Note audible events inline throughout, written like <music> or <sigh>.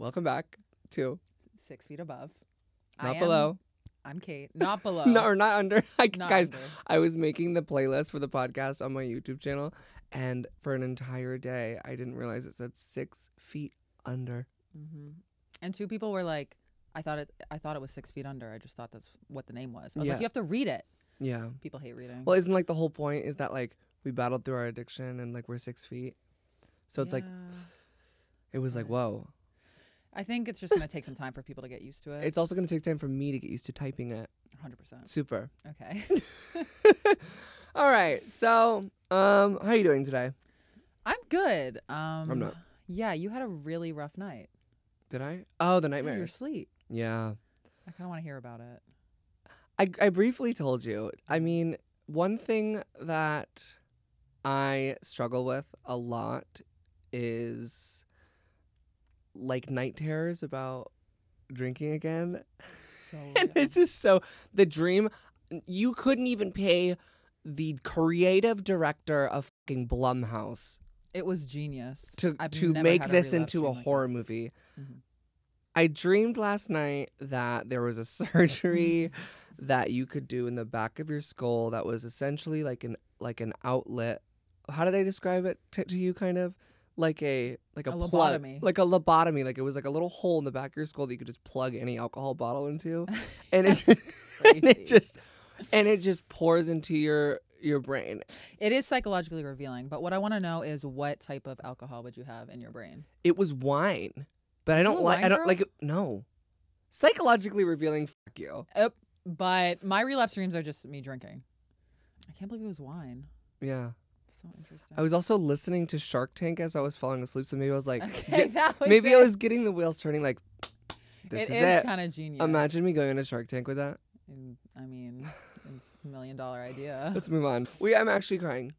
welcome back to Six feet above. I Not am- Below. I'm Kate. Not <laughs> below. No, or not under. <laughs> I, Not guys, under. I was making the playlist for the podcast on my YouTube channel, and for an entire day, I didn't realize it said six feet under. hmm And two people were like, I thought it. I thought it was six feet under. I just thought that's what the name was. I was Yeah. like, you have to read it. Yeah. People hate reading. Well, isn't like the whole point is that like we battled through our addiction and like we're six feet. So it's like it was like whoa. I think it's just gonna take some time for people to get used to it. It's also gonna take time for me to get used to typing it. 100. percent Super. Okay. <laughs> All right. So, um, how are you doing today? I'm good. Um, I'm not. Yeah, you had a really rough night. Did I? Oh, the Yeah, Your sleep. Yeah. I kind of want to hear about it. I, I briefly told you. I mean, one thing that I struggle with a lot is like night terrors about drinking again. So. <laughs> And it's just so the dream you couldn't even pay the creative director of fucking Blumhouse it was genius. to I've to make had a this into a like horror that. movie. Mhm. I dreamed last night that there was a <laughs> surgery <laughs> that you could do in the back of your skull that was essentially like an like an outlet. How did I describe it to, to you? Kind of like a like a, A plug, lobotomy. like a lobotomy. Like it was like a little hole in the back of your skull that you could just plug any alcohol bottle into, <laughs> and it just, <laughs> and it just and it just pours into your your brain. It is psychologically revealing, but what I want to know is what type of alcohol would you have in your brain? It was wine, but I don't like. I don't girl? like. it- No, psychologically revealing. Fuck you. But my relapse dreams are just me drinking. I can't believe it was wine. Yeah. So interesting. I was also listening to Shark Tank as I was falling asleep, so maybe I was like, okay, get- <laughs> was maybe I was getting the wheels turning. Like, this It is, is it. kind of genius. Imagine me going on a Shark Tank with that. I mean, it's a million dollar idea. <laughs> Let's move on. We, I'm actually crying.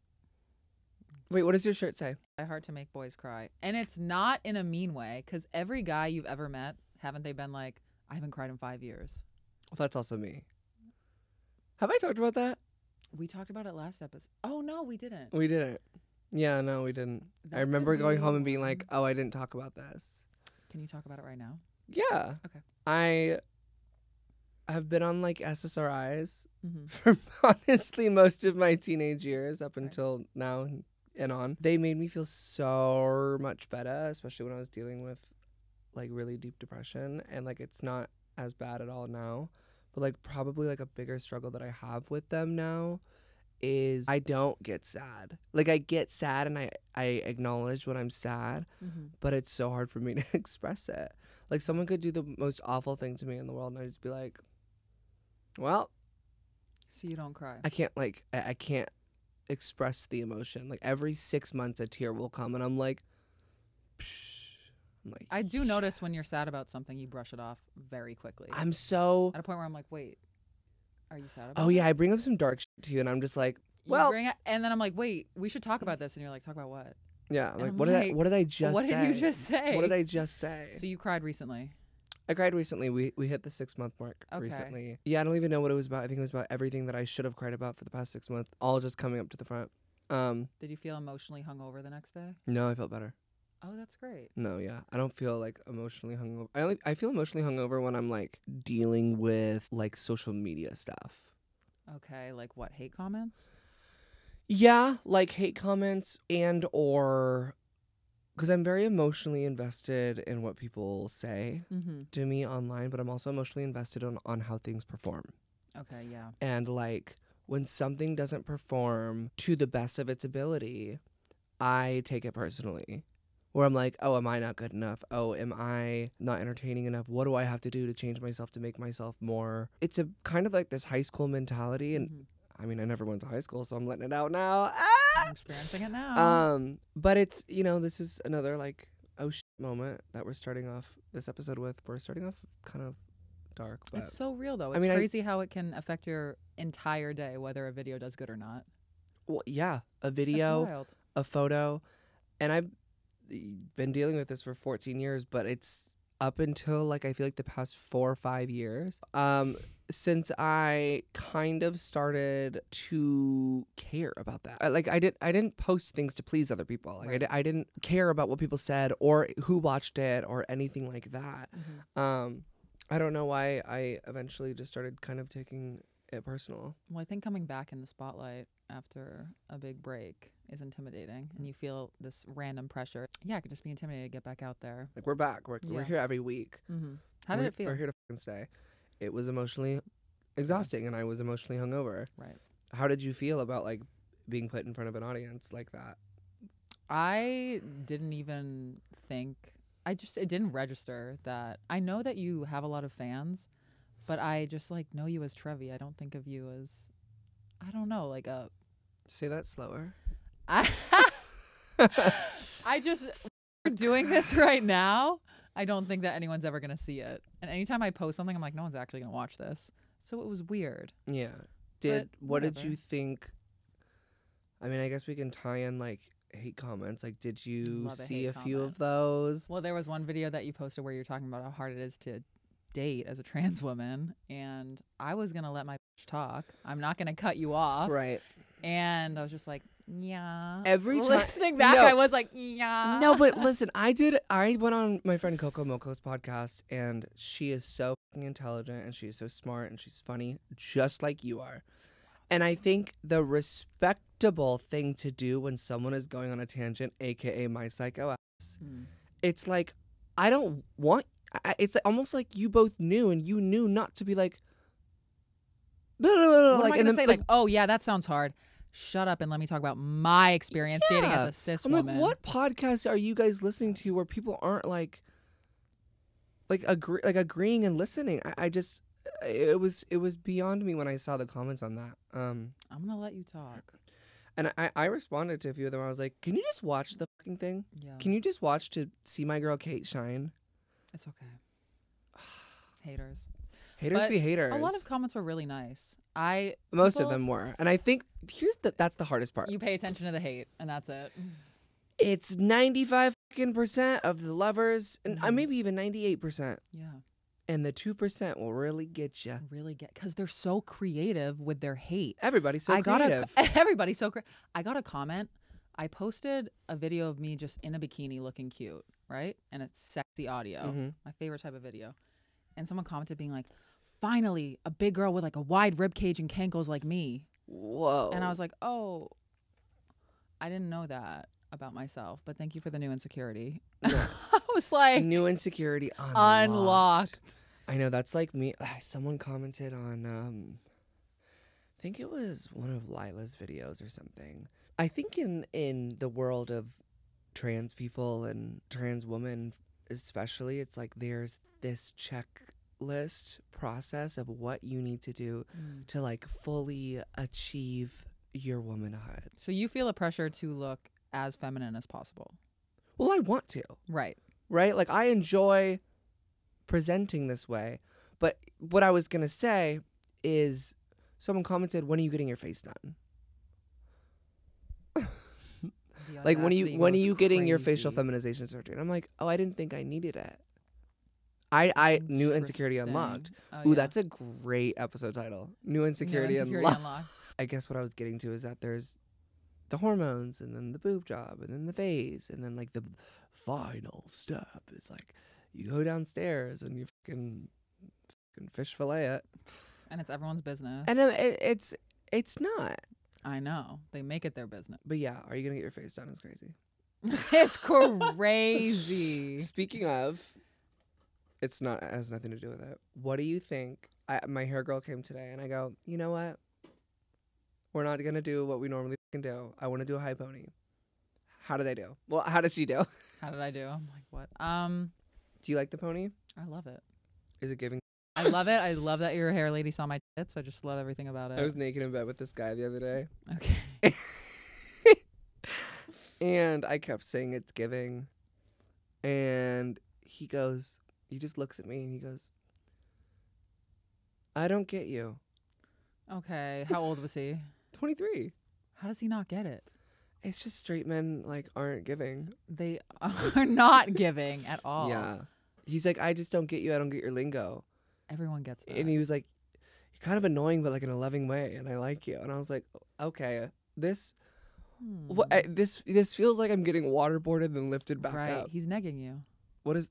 Wait, what does your shirt say? I hard to make boys cry, and it's not in a mean way. Because every guy you've ever met, haven't they been like, I haven't cried in five years? Well, that's also me. Have I talked about that? We talked about it last episode. Oh no, we didn't. We didn't. Yeah, no, we didn't. That I remember going home and being like, oh, I didn't talk about this. Can you talk about it right now? Yeah. Okay. I have been on like SSRIs Mm-hmm. <laughs> for honestly most of my teenage years up Right. until now and on. They made me feel so much better, especially when I was dealing with like really deep depression and like it's not as bad at all now. But like probably like a bigger struggle that I have with them now is I don't get sad. Like I get sad and I I acknowledge when I'm sad, Mm-hmm. but it's so hard for me <laughs> to express it. Like someone could do the most awful thing to me in the world and I'd just be like, well, So you don't cry. I can't like I, I can't express the emotion. Like every six months a tear will come and I'm like Psh. Like I do notice when you're sad about something, you brush it off very quickly. I'm so At a point where I'm like, wait, are you sad about Oh yeah, I bring up some dark shit to you and I'm just like, well- it, and then I'm like, wait, we should talk about this. And you're like, talk about what? yeah, I'm like what did I what did I just say? what say? did you just say? What did I just say? So you cried recently. I cried recently. We we hit the six month mark Okay. recently. Yeah, I don't even know what it was about. I think it was about everything that I should have cried about for the past six months, all just coming up to the front. Um, Did you feel emotionally hungover the next day? no, I felt better. Oh, that's great. No, yeah, I don't feel like emotionally hungover. I only I feel emotionally hungover when I'm like dealing with like social media stuff. Okay, like what? Hate comments? Yeah, like hate comments and or because I'm very emotionally invested in what people say Mm-hmm. to me online, but I'm also emotionally invested on on how things perform. Okay, yeah. And like when something doesn't perform to the best of its ability, I take it personally. Where I'm like, oh, am I not good enough? Oh, am I not entertaining enough? What do I have to do to change myself to make myself more? It's a kind of like this high school mentality. And Mhm. I mean, I never went to high school, so I'm letting it out now. I'm Ah! experiencing it now. Um, but it's, you know, this is another like, oh shit moment that we're starting off this episode with. We're starting off kind of dark, but it's so real though. I It's mean, I- crazy how it can affect your entire day, whether a video does good or not. well, yeah, a video. a photo and i've been dealing with this for 14 years but it's up until like I feel like the past four or five years. Um, since I kind of started to care about that. Like I did, I didn't post things to please other people. Like I, Right. di- I didn't care about what people said or who watched it or anything like that. Um, I don't know why I eventually just started kind of taking it personal. Well, I think coming back in the spotlight after a big break is intimidating, and you feel this random pressure. Yeah, it could just be intimidated to get back out there. Like we're back. We're we're here every week. Mm-hmm. How did we're, it feel? We're here to fucking stay. It was emotionally exhausting, and I was emotionally hungover. Right. How did you feel about like being put in front of an audience like that? I didn't even think. I just it didn't register that I know that you have a lot of fans, but I just like know you as Trevi. I don't think of you as I don't know like a Say that slower. I, <laughs> I just we're doing this <laughs> right now. I don't think that anyone's ever gonna see it. And anytime I post something, I'm like, no one's actually gonna watch this. So it was weird. Yeah. Did what did you think? I mean, I guess we can tie in like hate comments. Like, did you Love see hate a few of those? Well, there was one video that you posted where you're talking about how hard it is to date as a trans woman, and I was gonna let my bitch talk. I'm not gonna cut you off. Right. And I was just like, yeah. Every <laughs> time- listening back, No. I was like, yeah. no, but <laughs> listen, I did. I went on my friend Coco Moco's podcast, and she is so fucking intelligent, and she is so smart, and she's funny, just like you are. And I think the respectable thing to do when someone is going on a tangent, aka my psycho ass, Mm. it's like I don't want. I- It's almost like you both knew, and you knew not to be like. <laughs> What am I gonna then, say? Like, oh yeah, that sounds hard. Shut up and let me talk about my experience dating as a cis I'm woman. like, what podcasts are you guys listening to where people aren't like, like agree, like agreeing and listening? I, I just, it was, it was beyond me when I saw the comments on that. Um, I'm gonna let you talk. and I, I responded to a few of them. I was like, can you just watch the fucking thing? Yeah, Can you just watch to see my girl Kate shine? it's okay. <sighs> Haters. Haters But be haters. A lot of comments were really nice. I Most people- of them were, and I think here's the that's the hardest part. you pay attention to the hate, and that's it. it's ninety five percent of the lovers, and uh, Mhm. maybe even ninety eight percent, Yeah, and the two percent will really get you. really get because they're so creative with their hate. Everybody's so I creative. got a <laughs> everybody so cre- I got a comment. I posted a video of me just in a bikini looking cute, right? And it's sexy audio, Mhm. my favorite type of video. And someone commented being like, "Finally, a big girl with like a wide rib cage and cankles like me." Whoa. And I was like, "Oh, I didn't know that about myself, but thank you for the new insecurity." <laughs> I was like, new insecurity unlocked. unlocked. I know that's like me. <sighs> Someone commented on um I think it was one of Lila's videos or something. I think in in the world of trans people and trans women especially it's like there's this checklist process of what you need to do Mm. to like fully achieve your womanhood. So you feel a pressure to look as feminine as possible, Well, I want to. right? right? Like I enjoy presenting this way. But what I was gonna say is someone commented, When are you getting your face done? <laughs> Like when are you when are you getting your facial feminization surgery? And I'm like, Oh, I didn't think I needed it. I I new insecurity unlocked. Oh, Ooh, yeah. that's a great episode title. New New insecurity, insecurity unlocked. unlocked. <laughs> I guess what I was getting to is that there's the hormones and then the boob job and then the phase and then like the final step is like you go downstairs and you fucking, fucking fish fillet it. and it's everyone's business. And then it, it's it's not. I know they make it their business. But yeah, are you gonna get your face done? Is crazy. it's crazy. <laughs> <laughs> Speaking of, it's not it has nothing to do with it. What do you think? I, my hair girl came today, and I go, you know what? We're not gonna do what we normally can do. I want to do a high pony. How did I do? Well, how did she do? <laughs> How did I do? I'm like, what? Um, Do you like the pony? I love it. Is it giving? I love it. I love that your hair lady saw my tits. I just love everything about it. I was naked in bed with this guy the other day, okay. <laughs> and I kept saying it's giving, and he goes, he just looks at me and he goes, I don't get you. Okay. How old was he? <laughs> Twenty three. How does he not get it? It's just straight men like aren't giving. They <laughs> are not giving at all. Yeah. he's like, I just don't get you. I don't get your lingo. Everyone gets that. And he was like, you're kind of annoying, but like in a loving way, and I like you. And I was like, okay, this, Hmm. what, I, this, this feels like I'm getting waterboarded and lifted back right. up. He's negging you. What is?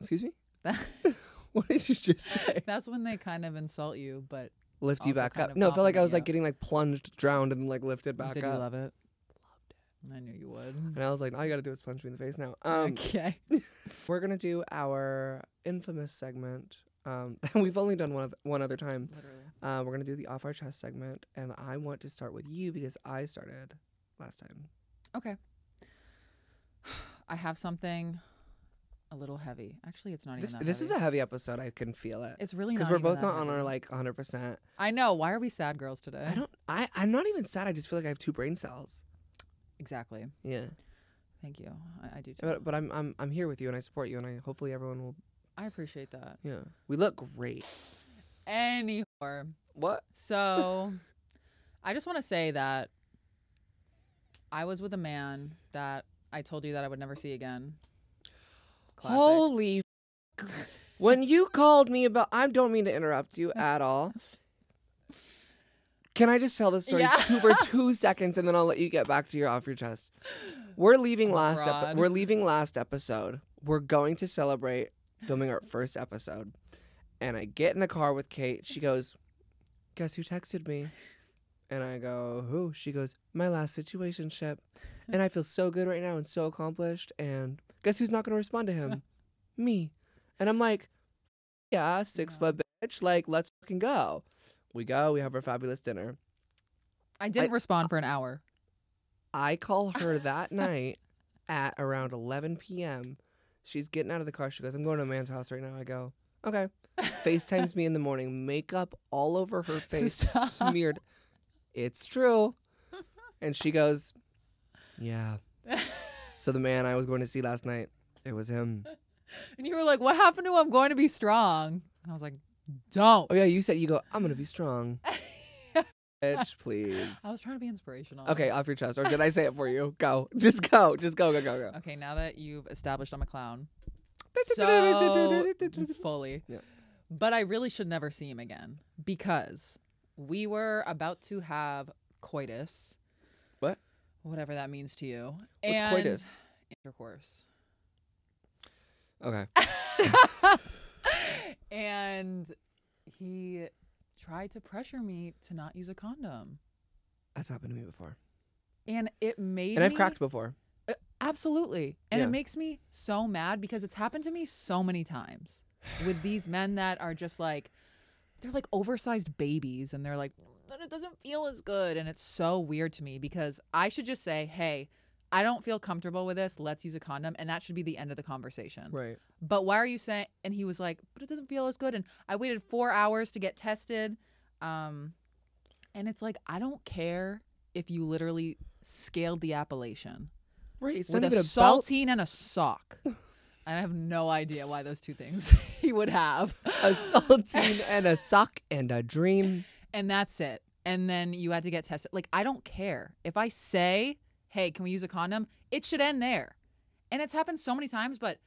Excuse me. <laughs> What did you just say? <laughs> That's when they kind of insult you, but Lift you back up. of No, it felt like I was like getting like plunged, drowned, and like lifted back did up. you love it? Loved it. I knew you would. and I was like, all you gotta do is punch me in the face now. Um, okay. <laughs> we're gonna do our infamous segment. Um, we've only done one oth- one other time. Literally. Uh, we're gonna do the off our chest segment, and I want to start with you because I started last time. Okay. <sighs> I have something a little heavy. Actually, it's not even This that this is a heavy episode. I can feel it It's really because we're both not on heavy. our like 100. percent I know. Why are we sad girls today? I don't. I I'm not even sad. I just feel like I have two brain cells. Exactly. Yeah, Thank you. I, I do too. but but I'm I'm I'm here with you and I support you and I hopefully everyone will. I appreciate that. Yeah, we look great. Any Anymore. What? So, <laughs> I just want to say that I was with a man that I told you that I would never see again. Classic. Holy. when you called me about, I don't mean to interrupt you at all. Can I just tell this story Yeah. two, for two seconds and then I'll let you get back to your off your chest? We're leaving Oh, last. Epi- we're leaving last episode. We're going to celebrate filming our first episode, and I get in the car with Kate. She goes, "Guess who texted me?" And I go, "Who?" She goes, "My last situationship," and I feel so good right now and so accomplished. And guess who's not going to respond to him? me. And I'm like, "Yeah, six foot bitch. Like, let's fucking go." We go. We have our fabulous dinner. I didn't respond for an hour. I call her that <laughs> night at around 11 p.m. She's getting out of the car. She goes, I'm going to a man's house right now. I go, okay. FaceTimes me in the morning, makeup all over her <laughs> face, Stop. smeared. It's true. And she goes, yeah. So the man I was going to see last night, it was him. <laughs> And you were like, "What happened to I'm going to be strong?" And I was like, "Don't." Oh, yeah, you said, you go, I'm going to be strong. <laughs> Bitch, please. I was trying to be inspirational. Okay, off your chest. Or did I say it for you? Go. Just go. Just go, go, go, go. Okay, now that you've established I'm a clown, <laughs> so fully. Yeah. But I really should never see him again because we were about to have coitus. What? Whatever that means to you. What's and coitus? Intercourse. Okay. <laughs> and he tried to pressure me to not use a condom. That's happened to me before. And it made And I've me- cracked before. Uh, Absolutely. And Yeah. it makes me so mad because it's happened to me so many times with these men that are just like, they're like oversized babies and they're like, it doesn't feel as good. And it's so weird to me because I should just say, hey, I don't feel comfortable with this. Let's use a condom. And that should be the end of the conversation. Right. But why are you saying? And he was like, but it doesn't feel as good. And I waited four hours to get tested. Um, and it's like, I don't care if you literally scaled the Appalachian Right. It's with a saltine and a sock. <laughs> I have no idea why those two things <laughs> he would have. a saltine and a sock and a dream. and that's it. And then you had to get tested. Like, I don't care. If I say, hey, can we use a condom? It should end there. And it's happened so many times, but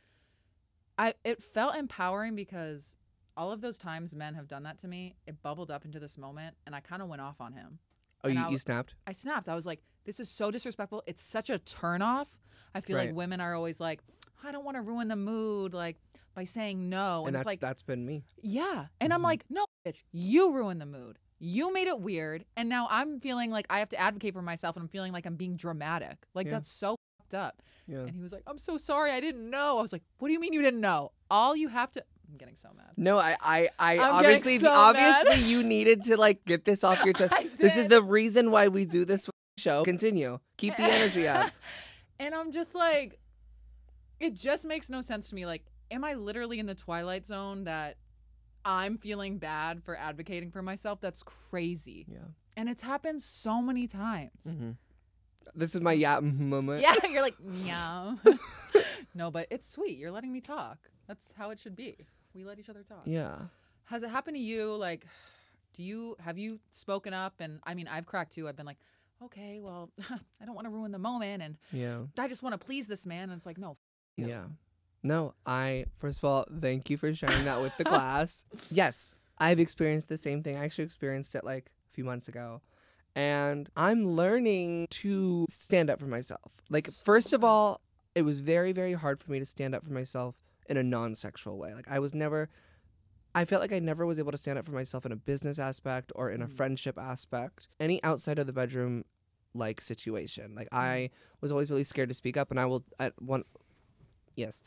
I it felt empowering because all of those times men have done that to me, it bubbled up into this moment and I kind of went off on him. Oh, And you, I you snapped? I snapped. I was like, this is so disrespectful. It's such a turnoff. I feel Right. like women are always like, I don't want to ruin the mood, like by saying no. and And, that's it's like, that's been me. yeah. And I'm Mhm. like, no, bitch, you ruin the mood. You made it weird. And now I'm feeling like I have to advocate for myself and I'm feeling like I'm being dramatic. Like Yeah. that's so fucked up. Yeah. And he was like, I'm so sorry. I didn't know. I was like, what do you mean you didn't know? All you have to. I'm getting so mad. No, I, I, I I'm obviously, so obviously, you needed to like get this off your <laughs> chest. This is the reason why we do this <laughs> show. Continue. Keep the energy up. <laughs> and I'm just like, it just makes no sense to me. Like, am I literally in the twilight zone that I'm feeling bad for advocating for myself? That's crazy. Yeah. And it's happened so many times. hmm This is my yeah moment. Yeah, <laughs> you're like, <laughs> yeah. <laughs> no, but it's sweet. You're letting me talk. That's how it should be. We let each other talk. Yeah. Has it happened to you? Like, do you have you spoken up? And I mean, I've cracked too. I've been like, okay, well, I don't want to ruin the moment, and Yeah. I just want to please this man. And it's like, no. Yeah. No, I first of all, thank you for sharing that with the class. <laughs> Yes, I've experienced the same thing. I actually experienced it like a few months ago. And I'm learning to stand up for myself. Like first of all, it was very very hard for me to stand up for myself in a non-sexual way. Like I was never I felt like I never was able to stand up for myself in a business aspect or in a Mm. friendship aspect. Any outside of the bedroom like situation. Like I was always really scared to speak up and I will at one yes.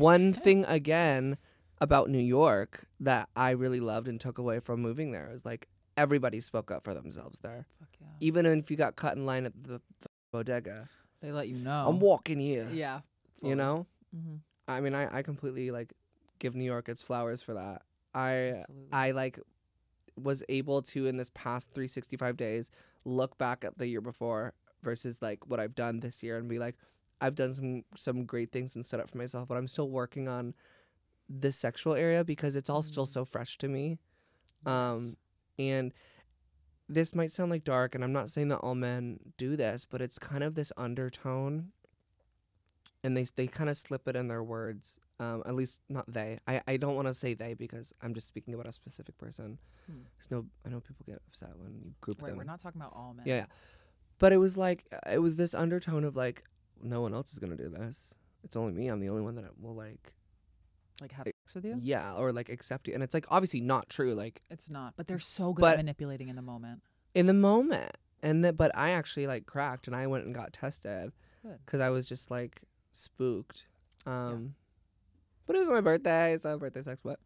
One thing again about New York that I really loved and took away from moving there was like everybody spoke up for themselves there. Fuck yeah. Even if you got cut in line at the, the bodega. They let you know. I'm walking here. Yeah. You know? hmm I mean I, I completely like give New York its flowers for that. I Absolutely. I like was able to in this past 365 days look back at the year before versus like what I've done this year and be like I've done some some great things and stood up for myself but I'm still working on this sexual area because it's all still Mm. so fresh to me um and this might sound like dark and I'm not saying that all men do this but it's kind of this undertone and they they kind of slip it in their words um at least not they I I don't want to say they because I'm just speaking about a specific person Hmm. there's no I know people get upset when you group Right, them we're not talking about all men. yeah, yeah. But it was like it was this undertone of like no one else is gonna do this. It's only me. I'm the only one that will like Like have sex with you? yeah or like accept you. And it's like obviously not true. Like It's not. But they're so good But- at manipulating in the moment. in the moment. And that, but I actually like cracked and I went and got tested Good. because I was just like spooked. Um, but it was my birthday. It's not birthday sex, but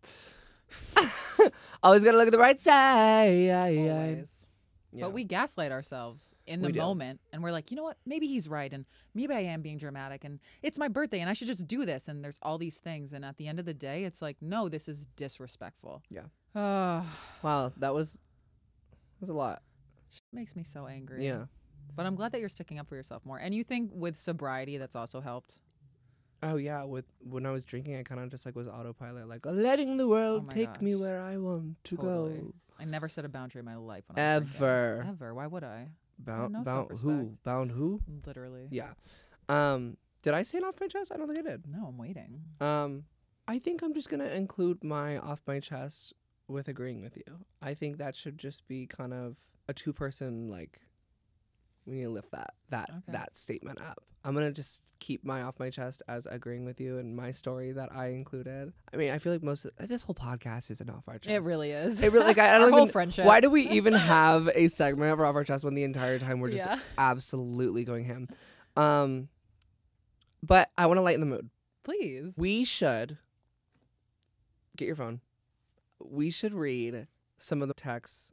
<laughs> always gotta look at the right side. Always. Yeah. But we gaslight ourselves in the We do. moment and we're like, you know what? Maybe he's right and maybe I am being dramatic and it's my birthday and I should just do this and there's all these things and at the end of the day it's like, no, this is disrespectful. Yeah. Uh, wow, that was that was a lot. makes me so angry. Yeah. But I'm glad that you're sticking up for yourself more. And you think with sobriety that's also helped? Oh yeah, with when I was drinking, I kind of just like was autopilot, like letting the world Oh my take me gosh. where I want to Totally. go. I never set a boundary in my life when I was Ever. drinking. Ever. Why would I? Bound, no bound who? self-respect. Bound who? Literally. Yeah. Um, did I say it off my chest? I don't think I did. No, I'm waiting. Um, I think I'm just gonna include my off my chest with agreeing with you. I think that should just be kind of a two person like. We need to lift that that Okay. that statement up. I'm gonna just keep my off my chest as agreeing with you and my story that I included. I mean, I feel like most of this whole podcast is an off our chest. It really is. It really like I <laughs> Our don't whole even. friendship. Why do we even <laughs> have a segment of off our chest when the entire time we're just Yeah. absolutely going ham? Um, but I want to lighten the mood. Please. We should get your phone. We should read some of the texts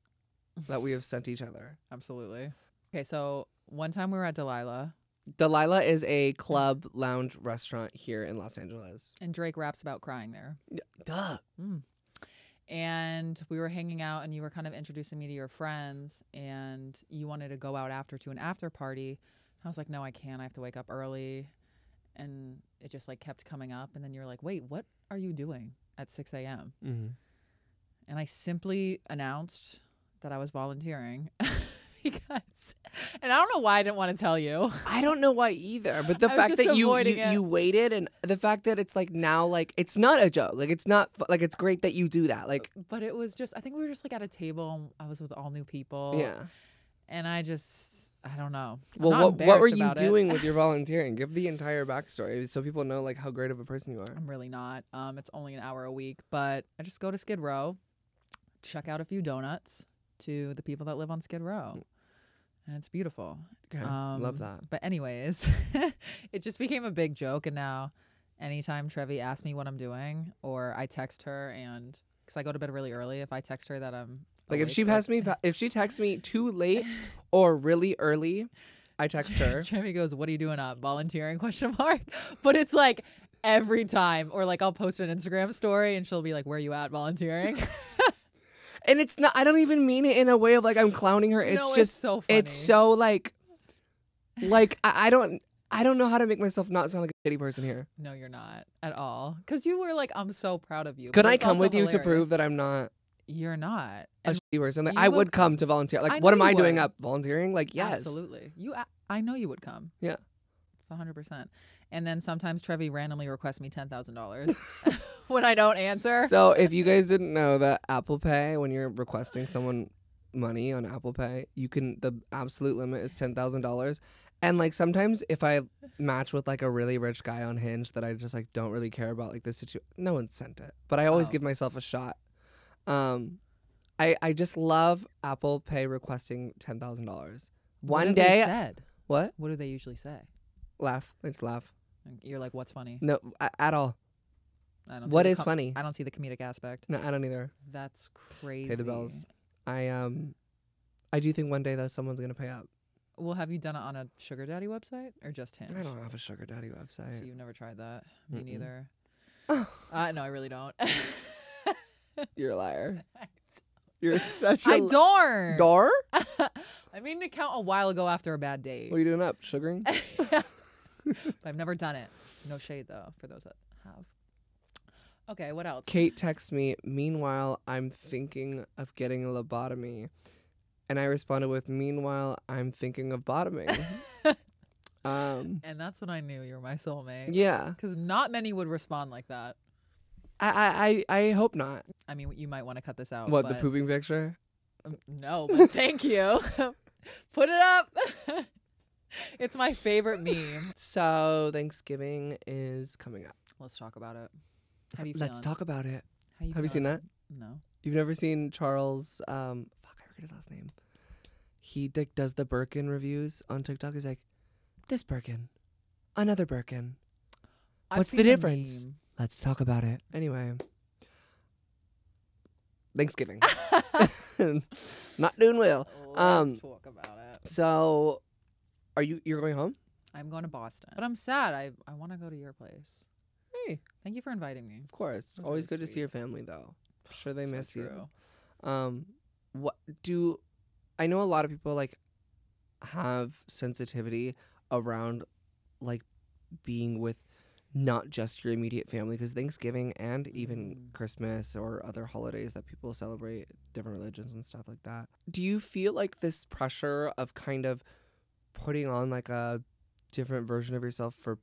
that we have sent each other. <laughs> Absolutely. Okay, so one time we were at Delilah Delilah is a club lounge restaurant here in Los Angeles. and Drake raps about crying there. Duh. And we were hanging out and you were kind of introducing me to your friends and you wanted to go out after to an after party. I was like, "No, I can't. I have to wake up early." And it just like kept coming up and then you're like, "Wait, what are you doing at 6 a.m.?" Mm-hmm. And I simply announced that I was volunteering <laughs> because and I don't know why I didn't want to tell you. <laughs> I don't know why either, but the I fact that you you, you waited and the fact that it's like now like it's not a joke. Like it's not like it's great that you do that. Like but it was just I think we were just like at a table and I was with all new people. yeah. And I just I don't know. I'm Well, what what were you doing with your <laughs> volunteering? Give the entire backstory so people know like how great of a person you are. I'm really not. Um, it's only an hour a week, but I just go to Skid Row, check out a few donuts to the people that live on Skid Row, and it's beautiful. Okay, Um, love that. But anyways, <laughs> it just became a big joke, and now anytime Trevi asks me what I'm doing, or I text her, and because I go to bed really early, if I text her that I'm Like if awake, she has me, if she texts me too late or really early, I text her. <laughs> Trevi goes, "What are you doing up? Volunteering?" <laughs> Question mark. But it's like every time, or like I'll post an Instagram story and she'll be like, "Where are you at? Volunteering?" And it's not. I don't even mean it in a way of like I'm clowning her. It's No, it's just so It's so like, like I, I don't. I don't know how to make myself not sound like a shitty person here. no, you're not at all. Because you were like, "I'm so proud of you." Could I come with you to prove that I'm not you're not? a And shitty person? Like I would would come to volunteer. Like what am I doing up volunteering? Like yes. absolutely, you. I know you would come. Yeah. hundred percent. And then sometimes Trevi randomly requests me ten thousand dollars <laughs> when I don't answer. So if you guys didn't know that Apple Pay, when you're requesting someone money on Apple Pay, you can the absolute limit is ten thousand dollars. And like sometimes if I match with like a really rich guy on Hinge that I just like don't really care about like this situation, no one sent it, but I always Oh. give myself a shot. Um, I I just love Apple Pay requesting ten thousand dollars. What One they day, said? what What do they usually say? laugh? I just laugh. You're like, what's funny? No, a- at all. I don't. What see the is com- funny? I don't see the comedic aspect. No, I don't either. That's crazy. Pay the bills. I um, I do think one day that someone's gonna pay up. Well, have you done it on a sugar daddy website or just Hinge? I don't have a sugar daddy website. So you've never tried that? Me Mm-mm. neither. Oh. <sighs> uh, no, I really don't. <laughs> You're a liar. You're such a I li- don't. <laughs> I made an account a while ago after a bad date. What are you doing up? Sugaring? <laughs> <laughs> but I've never done it. No shade though for those that have. Okay, what else? Kate texts me, meanwhile, I'm thinking of getting a lobotomy. And I responded with, meanwhile, I'm thinking of bottoming. <laughs> um, And that's when I knew you were my soulmate. yeah. Because not many would respond like that. I, I, I I hope not. I mean, you might want to cut this out. what, the pooping picture? Um, No, but thank you. <laughs> Put it up. It's my favorite meme. So, Thanksgiving is coming up. Let's talk about it. How do you Let's feeling? talk about it. How you Have you seen feeling? that? No. You've never seen Charles? Um, fuck, I forget his last name. He like, does the Birkin reviews on TikTok. He's like, this Birkin, another Birkin. I've What's the seen difference? meme. Let's talk about it. Anyway, Thanksgiving. <laughs> <laughs> Not doing well. Let's Um, talk about it. So, are you you're going home? I'm going to Boston, but I'm sad. I I want to go to your place. Hey, Thank you for inviting me. of course. Always really good to see your family, though. I'm sure they <sighs> So miss you. Um, what do I know? A lot of people like have sensitivity around like being with not just your immediate family because Thanksgiving and even Mm. Christmas or other holidays that people celebrate different religions and stuff like that. Do you feel like this pressure of kind of putting on like a different version of yourself for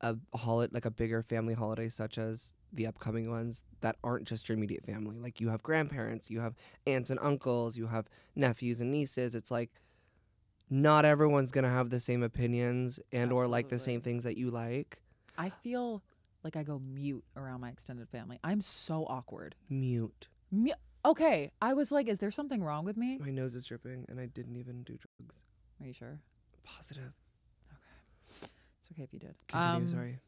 a holiday like a bigger family holiday such as the upcoming ones that aren't just your immediate family like you have grandparents you have aunts and uncles you have nephews and nieces it's like not everyone's gonna have the same opinions and or like the same things that you like I feel like I go mute around my extended family. I'm so awkward. mute Mu- okay, I was like, is there something wrong with me? my nose is dripping and i didn't even do drugs Are you sure? Positive Okay. It's okay if you did. continue Um, sorry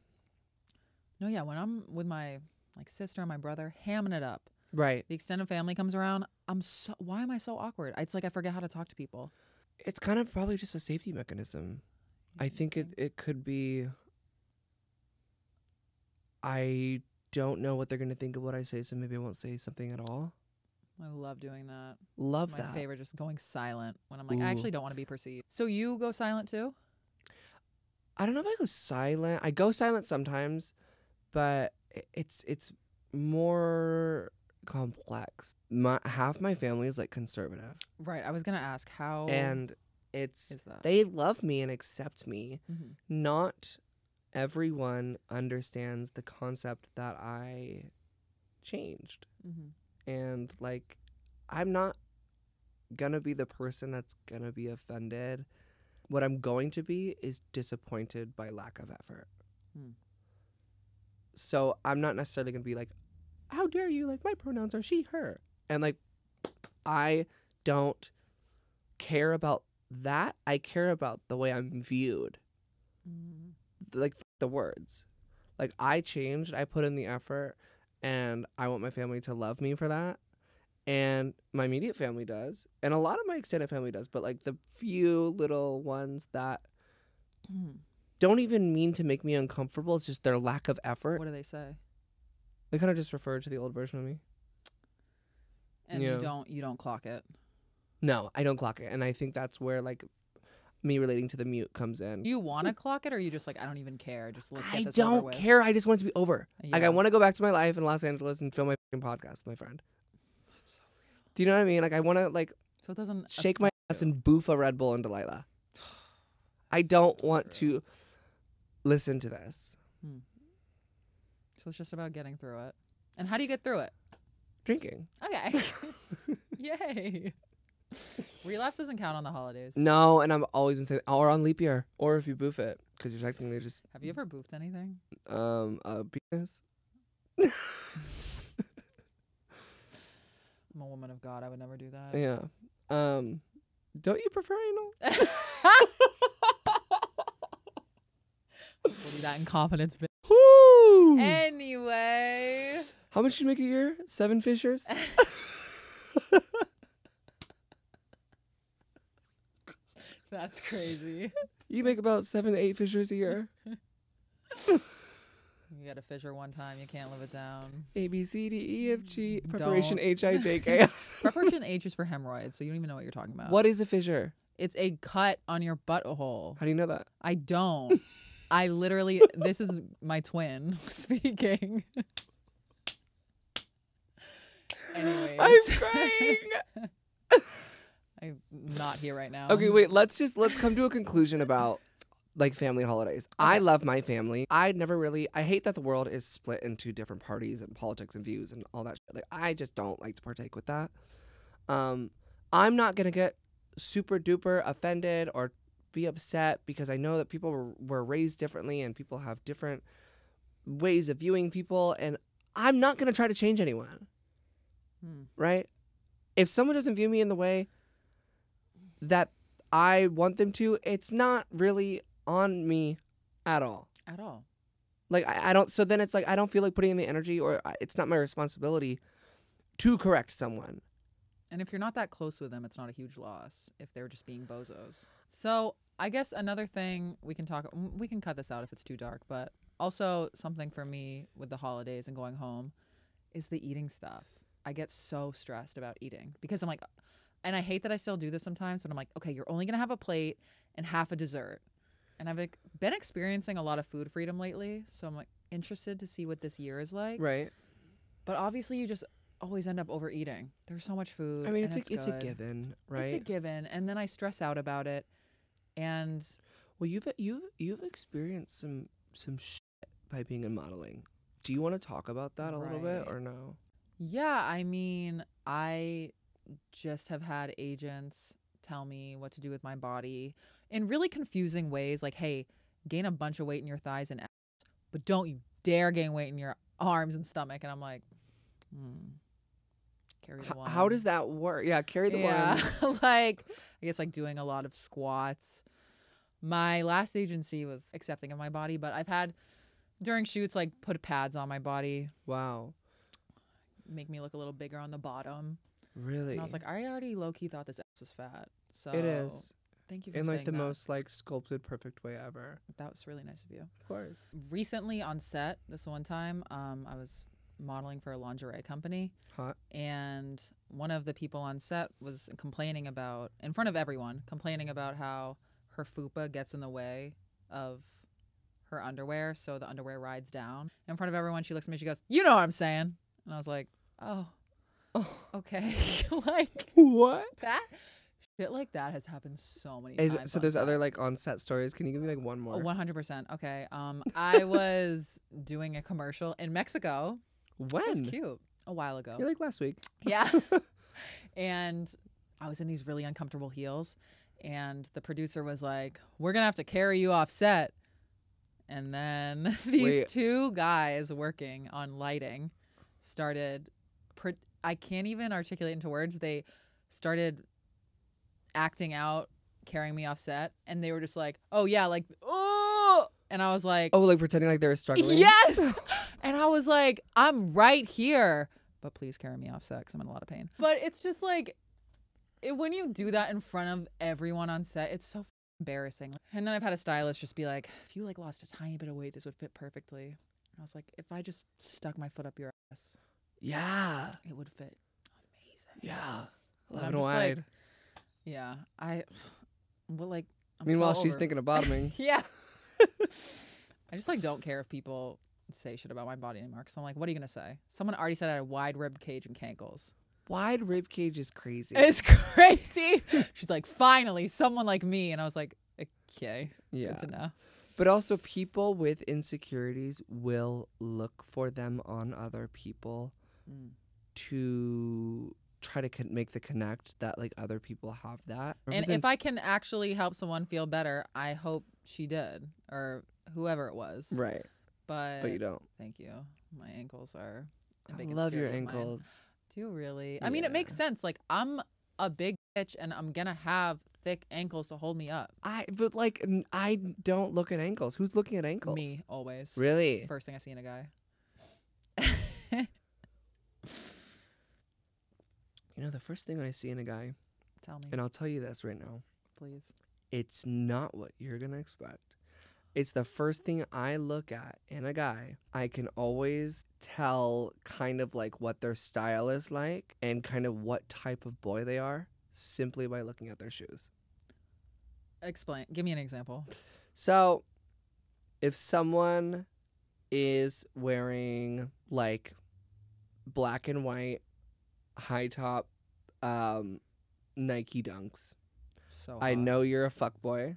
No, yeah, when I'm with my like sister and my brother, hamming it up. right The extended family comes around. I'm so. Why am I so awkward? It's like I forget how to talk to people. it's kind of probably just a safety mechanism I think it, it could be. I don't know what they're gonna think of what I say, so maybe I won't say something at all. I love doing that. It's Love my that. favorite, just going silent when I'm like, I actually don't want to be perceived. So you go silent too? I don't know if I go silent. I go silent sometimes, but it's it's more complex. My half my family is like conservative, Right. I was gonna ask how and it's they love me and accept me. Mhm. Not everyone understands the concept that I changed. Mhm. And like i'm not gonna be the person that's gonna be offended. What i'm going to be is disappointed by lack of effort. Hmm. so i'm not necessarily gonna be like how dare you like my pronouns are she her. And like i don't care about that. I care about the way i'm viewed. Mhm. like the words. Like i changed. I put in the effort and i want my family to love me for that and my immediate family does and a lot of my extended family does but like the few little ones that Mhm. don't even mean to make me uncomfortable it's just their lack of effort What do they say? they kind of just refer to the old version of me And Yeah. you don't you don't clock it. no i don't clock it and i think that's where like me relating to the mute comes in Do you want to clock it, or are you just like I don't even care? Just let's get i this don't with? care i just want it to be over like i want to go back to my life in los angeles and film my podcast my friend do you know what i mean like i want to like So it doesn't shake my affect ass you. and boof a Red Bull and Delilah. <sighs> I don't want to. listen to this. Hmm. So it's just about getting through it. And how do you get through it? Drinking. Okay. <laughs> <laughs> Yay. Relapse doesn't count on the holidays. No, and I'm always gonna say, or on leap year, or if you boof it, because you're technically just Have you ever boofed anything? um a penis. <laughs> I'm a woman of God. I would never do that. Yeah. Um, don't you prefer anal? <laughs> We'll do that in confidence. Woo! Anyway. How much do you make a year? Seven fissures. <laughs> <laughs> That's crazy. <laughs> You make about seven, eight fissures a year. <laughs> You got a fissure one time. You can't live it down. A B C D E F G. Mm, preparation Don't. H I J K. Preparation H is for hemorrhoids, so you don't even know what you're talking about. What is a fissure? It's a cut on your butthole. How do you know that? I don't. I literally, this is my twin speaking. Anyways, I'm crying. I'm not here right now. Okay, wait. Let's just let's come to a conclusion about like family holidays. I love my family. I never really. I hate that the world is split into different parties and politics and views and all that. Shit. Like I just don't like to partake with that. Um, I'm not gonna get super duper offended or be upset because I know that people were, were raised differently and people have different ways of viewing people, and I'm not gonna try to change anyone. Hmm. Right? If someone doesn't view me in the way that I want them to, it's not really on me at all. At all. Like I, I don't. So then it's like I don't feel like putting in the energy, or I- it's not my responsibility to correct someone. And if you're not that close with them, it's not a huge loss if they're just being bozos. So I guess another thing we can talk, we can cut this out if it's too dark, but also something for me with the holidays and going home is the eating stuff. I get so stressed about eating because I'm like, and I hate that I still do this sometimes, but I'm like, okay, you're only gonna have a plate and half a dessert. And I've like, been experiencing a lot of food freedom lately, so I'm like interested to see what this year is like. Right. But obviously, you just always end up overeating. There's so much food. I mean, it's a, it's a given, right? It's a given, and then I stress out about it. And well, you've you've you've experienced some some shit by being in modeling. Do you want to talk about that a little bit or no? yeah, I mean, I just have had agents tell me what to do with my body in really confusing ways. Like, hey, gain a bunch of weight in your thighs and abs, but don't you dare gain weight in your arms and stomach. And I'm like, hmm. Carry the one. how does that work? Yeah, carry the yeah, one. <laughs> like I guess like doing a lot of squats. My last agency was accepting of my body, but I've had during shoots like put pads on my body, Wow, make me look a little bigger on the bottom. Really? And I was like, I already low key thought this ass was fat. So it is Thank you for in like the that. most like sculpted, perfect way ever. That was really nice of you. Of course. Recently on set, this one time, um, I was modeling for a lingerie company. Hot. and one of the people on set was complaining about in front of everyone complaining about how her fupa gets in the way of her underwear so the underwear rides down in front of everyone she looks at me she goes you know what i'm saying and i was like oh Oh, okay <laughs> like what? that shit like that has happened so many Is times so there's other like on set stories. Can you give me like one more? 100% okay um i was doing a commercial in mexico it was when? cute a while ago You're like last week. Yeah. <laughs> and I was in these really uncomfortable heels. And the producer was like, We're going to have to carry you off set. And then <laughs> these Wait. two guys working on lighting started, I can't even articulate into words. They started acting out, carrying me off set. And they were just like, Oh, yeah, like, oh. And I was like, Oh, like pretending like they were struggling. Yes. <laughs> and I was like, I'm right here, but please carry me off set because I'm in a lot of pain. But it's just like, it, when you do that in front of everyone on set, it's so embarrassing. And then I've had a stylist just be like, if you like lost a tiny bit of weight, this would fit perfectly. And I was like, if I just stuck my foot up your ass, Yeah. it would fit amazing. Yeah. Love I'm and just like, wide. Yeah, I, well, like, I'm Meanwhile, so she's over- thinking of <laughs> bottoming. Yeah. I just like don't care if people say shit about my body anymore. Cause I'm like, what are you gonna say? Someone already said I had a wide rib cage and cankles. Wide rib cage is crazy. It's <laughs> crazy. She's like, finally, someone like me, and I was like, okay, yeah. to know. But also, people with insecurities will look for them on other people Mm. to try to con- make the connect that like other people have that. And if I can actually help someone feel better, I hope she did or whoever it was. right, But, but you don't. thank you. My ankles are. a I big. I love your insecurity mine. ankles. Do you really? I mean, it makes sense. Like I'm a big bitch, and I'm gonna have thick ankles to hold me up. I but like I don't look at ankles. Who's looking at ankles? Me always. Really? First thing I see in a guy. You know, the first thing I see in a guy, Tell me, and I'll tell you this right now, please. it's not what you're gonna expect. It's the first thing I look at in a guy. I can always tell kind of like what their style is like and kind of what type of boy they are simply by looking at their shoes. Explain. Give me an example. So, if someone is wearing like black and white high top um, Nike Dunks, So I know you're a fuckboy.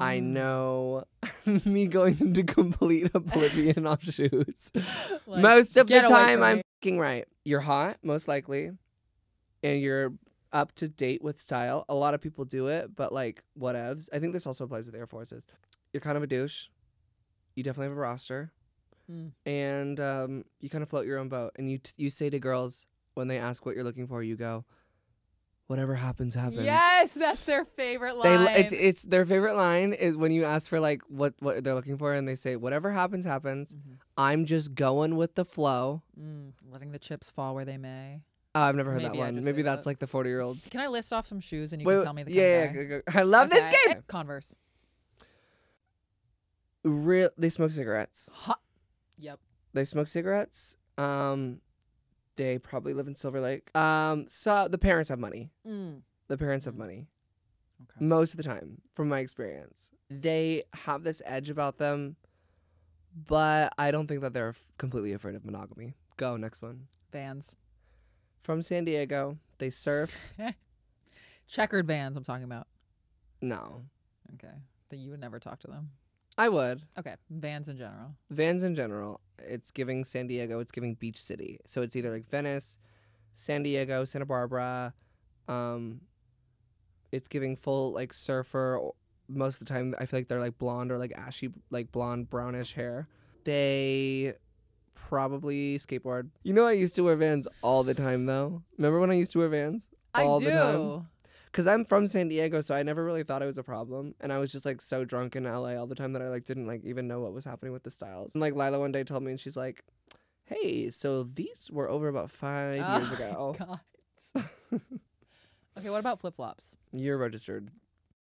I Mm. know <laughs> me going into complete oblivion <laughs> on shoes. Like, most of the time, I'm fucking right. You're hot, most likely, and you're up to date with style. A lot of people do it, but like whatevs. I think this also applies to the Air Forces. You're kind of a douche. You definitely have a roster, Mm. and um, you kind of float your own boat. And you t- you say to girls when they ask what you're looking for, you go, "Whatever happens, happens." Yes, that's their favorite They line. it's it's their favorite line is when you ask for like what what they're looking for and they say whatever happens happens. Mhm. I'm just going with the flow. Mm, letting the chips fall where they may. Oh, I've never heard Maybe that I one. Maybe that's that. like the 40 year olds. Can I list off some shoes and you Wait, can tell me the yeah, kind of yeah, go- go. I love Okay, this game. Converse. Real, they smoke cigarettes. Hot. Yep. They smoke cigarettes. Um, they probably live in Silver Lake. Um, so the parents have money. Mm. The parents have Mm. money Okay. most of the time, from my experience. They have this edge about them, but I don't think that they're f- completely afraid of monogamy. Go next one. Vans. From San Diego, they surf. <laughs> Checkered vans. I'm talking about. No, Okay. That you would never talk to them. I would. Okay. Vans in general. Vans in general, it's giving San Diego, it's giving beach city. So it's either like Venice, San Diego, Santa Barbara. Um, it's giving full like surfer. Most of the time, I feel like they're like blonde or like ashy, like blonde brownish hair. They probably skateboard. You know, I used to wear Vans all the time though. Remember when I used to wear Vans? All I do. the time. Cause I'm from San Diego, so I never really thought it was a problem, and I was just like so drunk in LA all the time that I like didn't like even know what was happening with the styles. And like Lila one day told me, and she's like, "Hey, so these were over about five years <laughs> Oh, ago. God. <laughs> okay. What about flip flops? You're registered."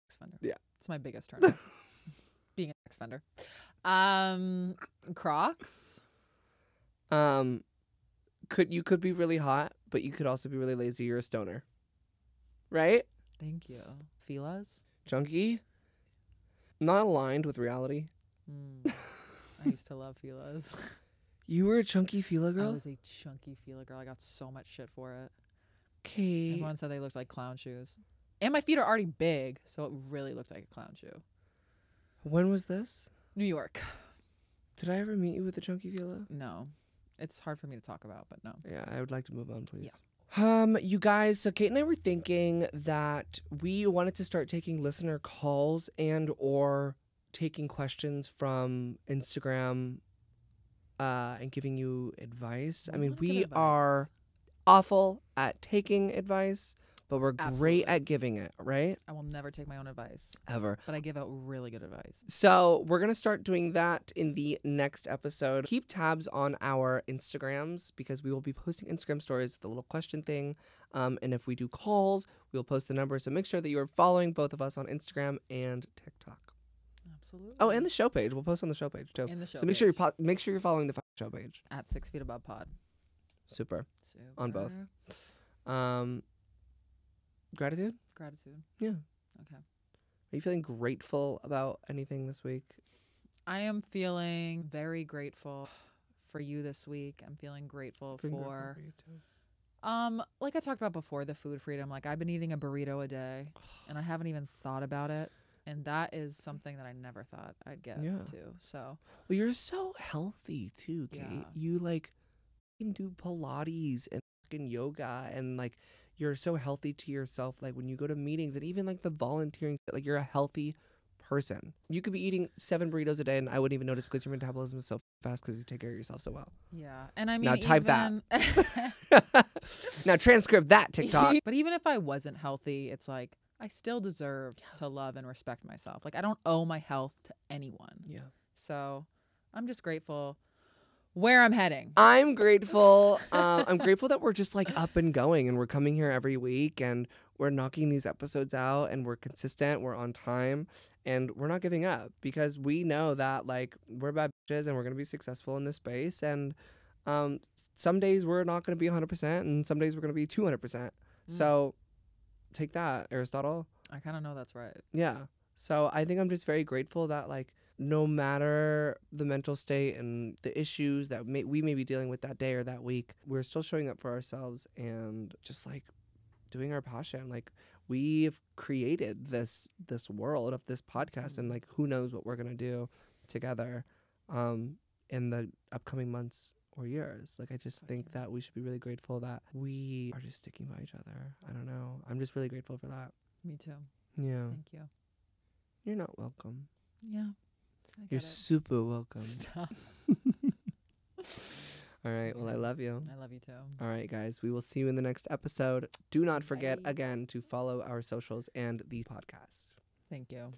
X Fender. Yeah. It's my biggest turn. <laughs> Being an X Fender. Um, Crocs. Um, could you could be really hot, but you could also be really lazy. You're a stoner, right? Thank you. Fila's. Junkie, not aligned with reality. Mm. I used to love Fila's. You were a chunky Fila girl? I was a chunky Fila girl. I got so much shit for it. Okay. Everyone said they looked like clown shoes. And my feet are already big, so it really looked like a clown shoe. When was this? New York. Did I ever meet you with a chunky Fila? No. It's hard for me to talk about, but no. Yeah, I would like to move on, please. Um, you guys, so Kate and I were thinking that we wanted to start taking listener calls and or taking questions from Instagram uh and giving you advice. I mean, we advice. are awful at taking advice, but we're great at giving it, right? I will never take my own advice, Ever. but I give out really good advice. So we're gonna start doing that in the next episode. Keep tabs on our Instagrams because we will be posting Instagram stories with a little question thing. Um, and if we do calls, we'll post the number. So make sure that you are following both of us on Instagram and TikTok. Absolutely. Oh, and the show page. We'll post on the show page too. in the show. so make sure you page. po- make sure you're following the show page. at six feet above pod. Super. Super. On both. Um, gratitude. Gratitude. Yeah. Okay. Are you feeling grateful about anything this week? I am feeling very grateful for you this week. I'm feeling grateful Feeling for you too. um like I talked about before the food freedom. Like I've been eating a burrito a day <sighs> and I haven't even thought about it. and that is something that I never thought I'd get Yeah. to. So Well, you're so healthy too, Kate. Yeah. You like can do Pilates and fucking yoga and like you're so healthy to yourself. Like when you go to meetings and even like the volunteering, like you're a healthy person. You could be eating seven burritos a day and I wouldn't even notice because your metabolism is so fast because you take care of yourself so well. yeah, and I mean, Now type that. <laughs> <laughs> now transcribe that TikTok. <laughs> but even if I wasn't healthy, it's like I still deserve to love and respect myself. Like I don't owe my health to anyone. yeah. So I'm just grateful where I'm heading. I'm grateful. Uh, I'm grateful that we're just like up and going and we're coming here every week and we're knocking these episodes out and we're consistent. We're on time and we're not giving up because we know that like we're bad bitches and we're going to be successful in this space. And um, some days we're not going to be 100% and some days we're going to be 200%. Mm. So take that, Aristotle. I kind of know that's right. Yeah. So I think I'm just very grateful that like no matter the mental state and the issues that may, we may be dealing with that day or that week, we're still showing up for ourselves and just like doing our passion. Like we've created this this world of this podcast and like who knows what we're going to do together um in the upcoming months or years. Like I just think that we should be really grateful that we are just sticking by each other. I don't know. I'm just really grateful for that. Me too. Yeah. Thank you. You're not welcome. Yeah. You're it. super welcome. Stop. <laughs> All right. Well, I love you. I love you too. All right, guys. We will see you in the next episode. Do not forget Bye. again to follow our socials and the podcast. Thank you.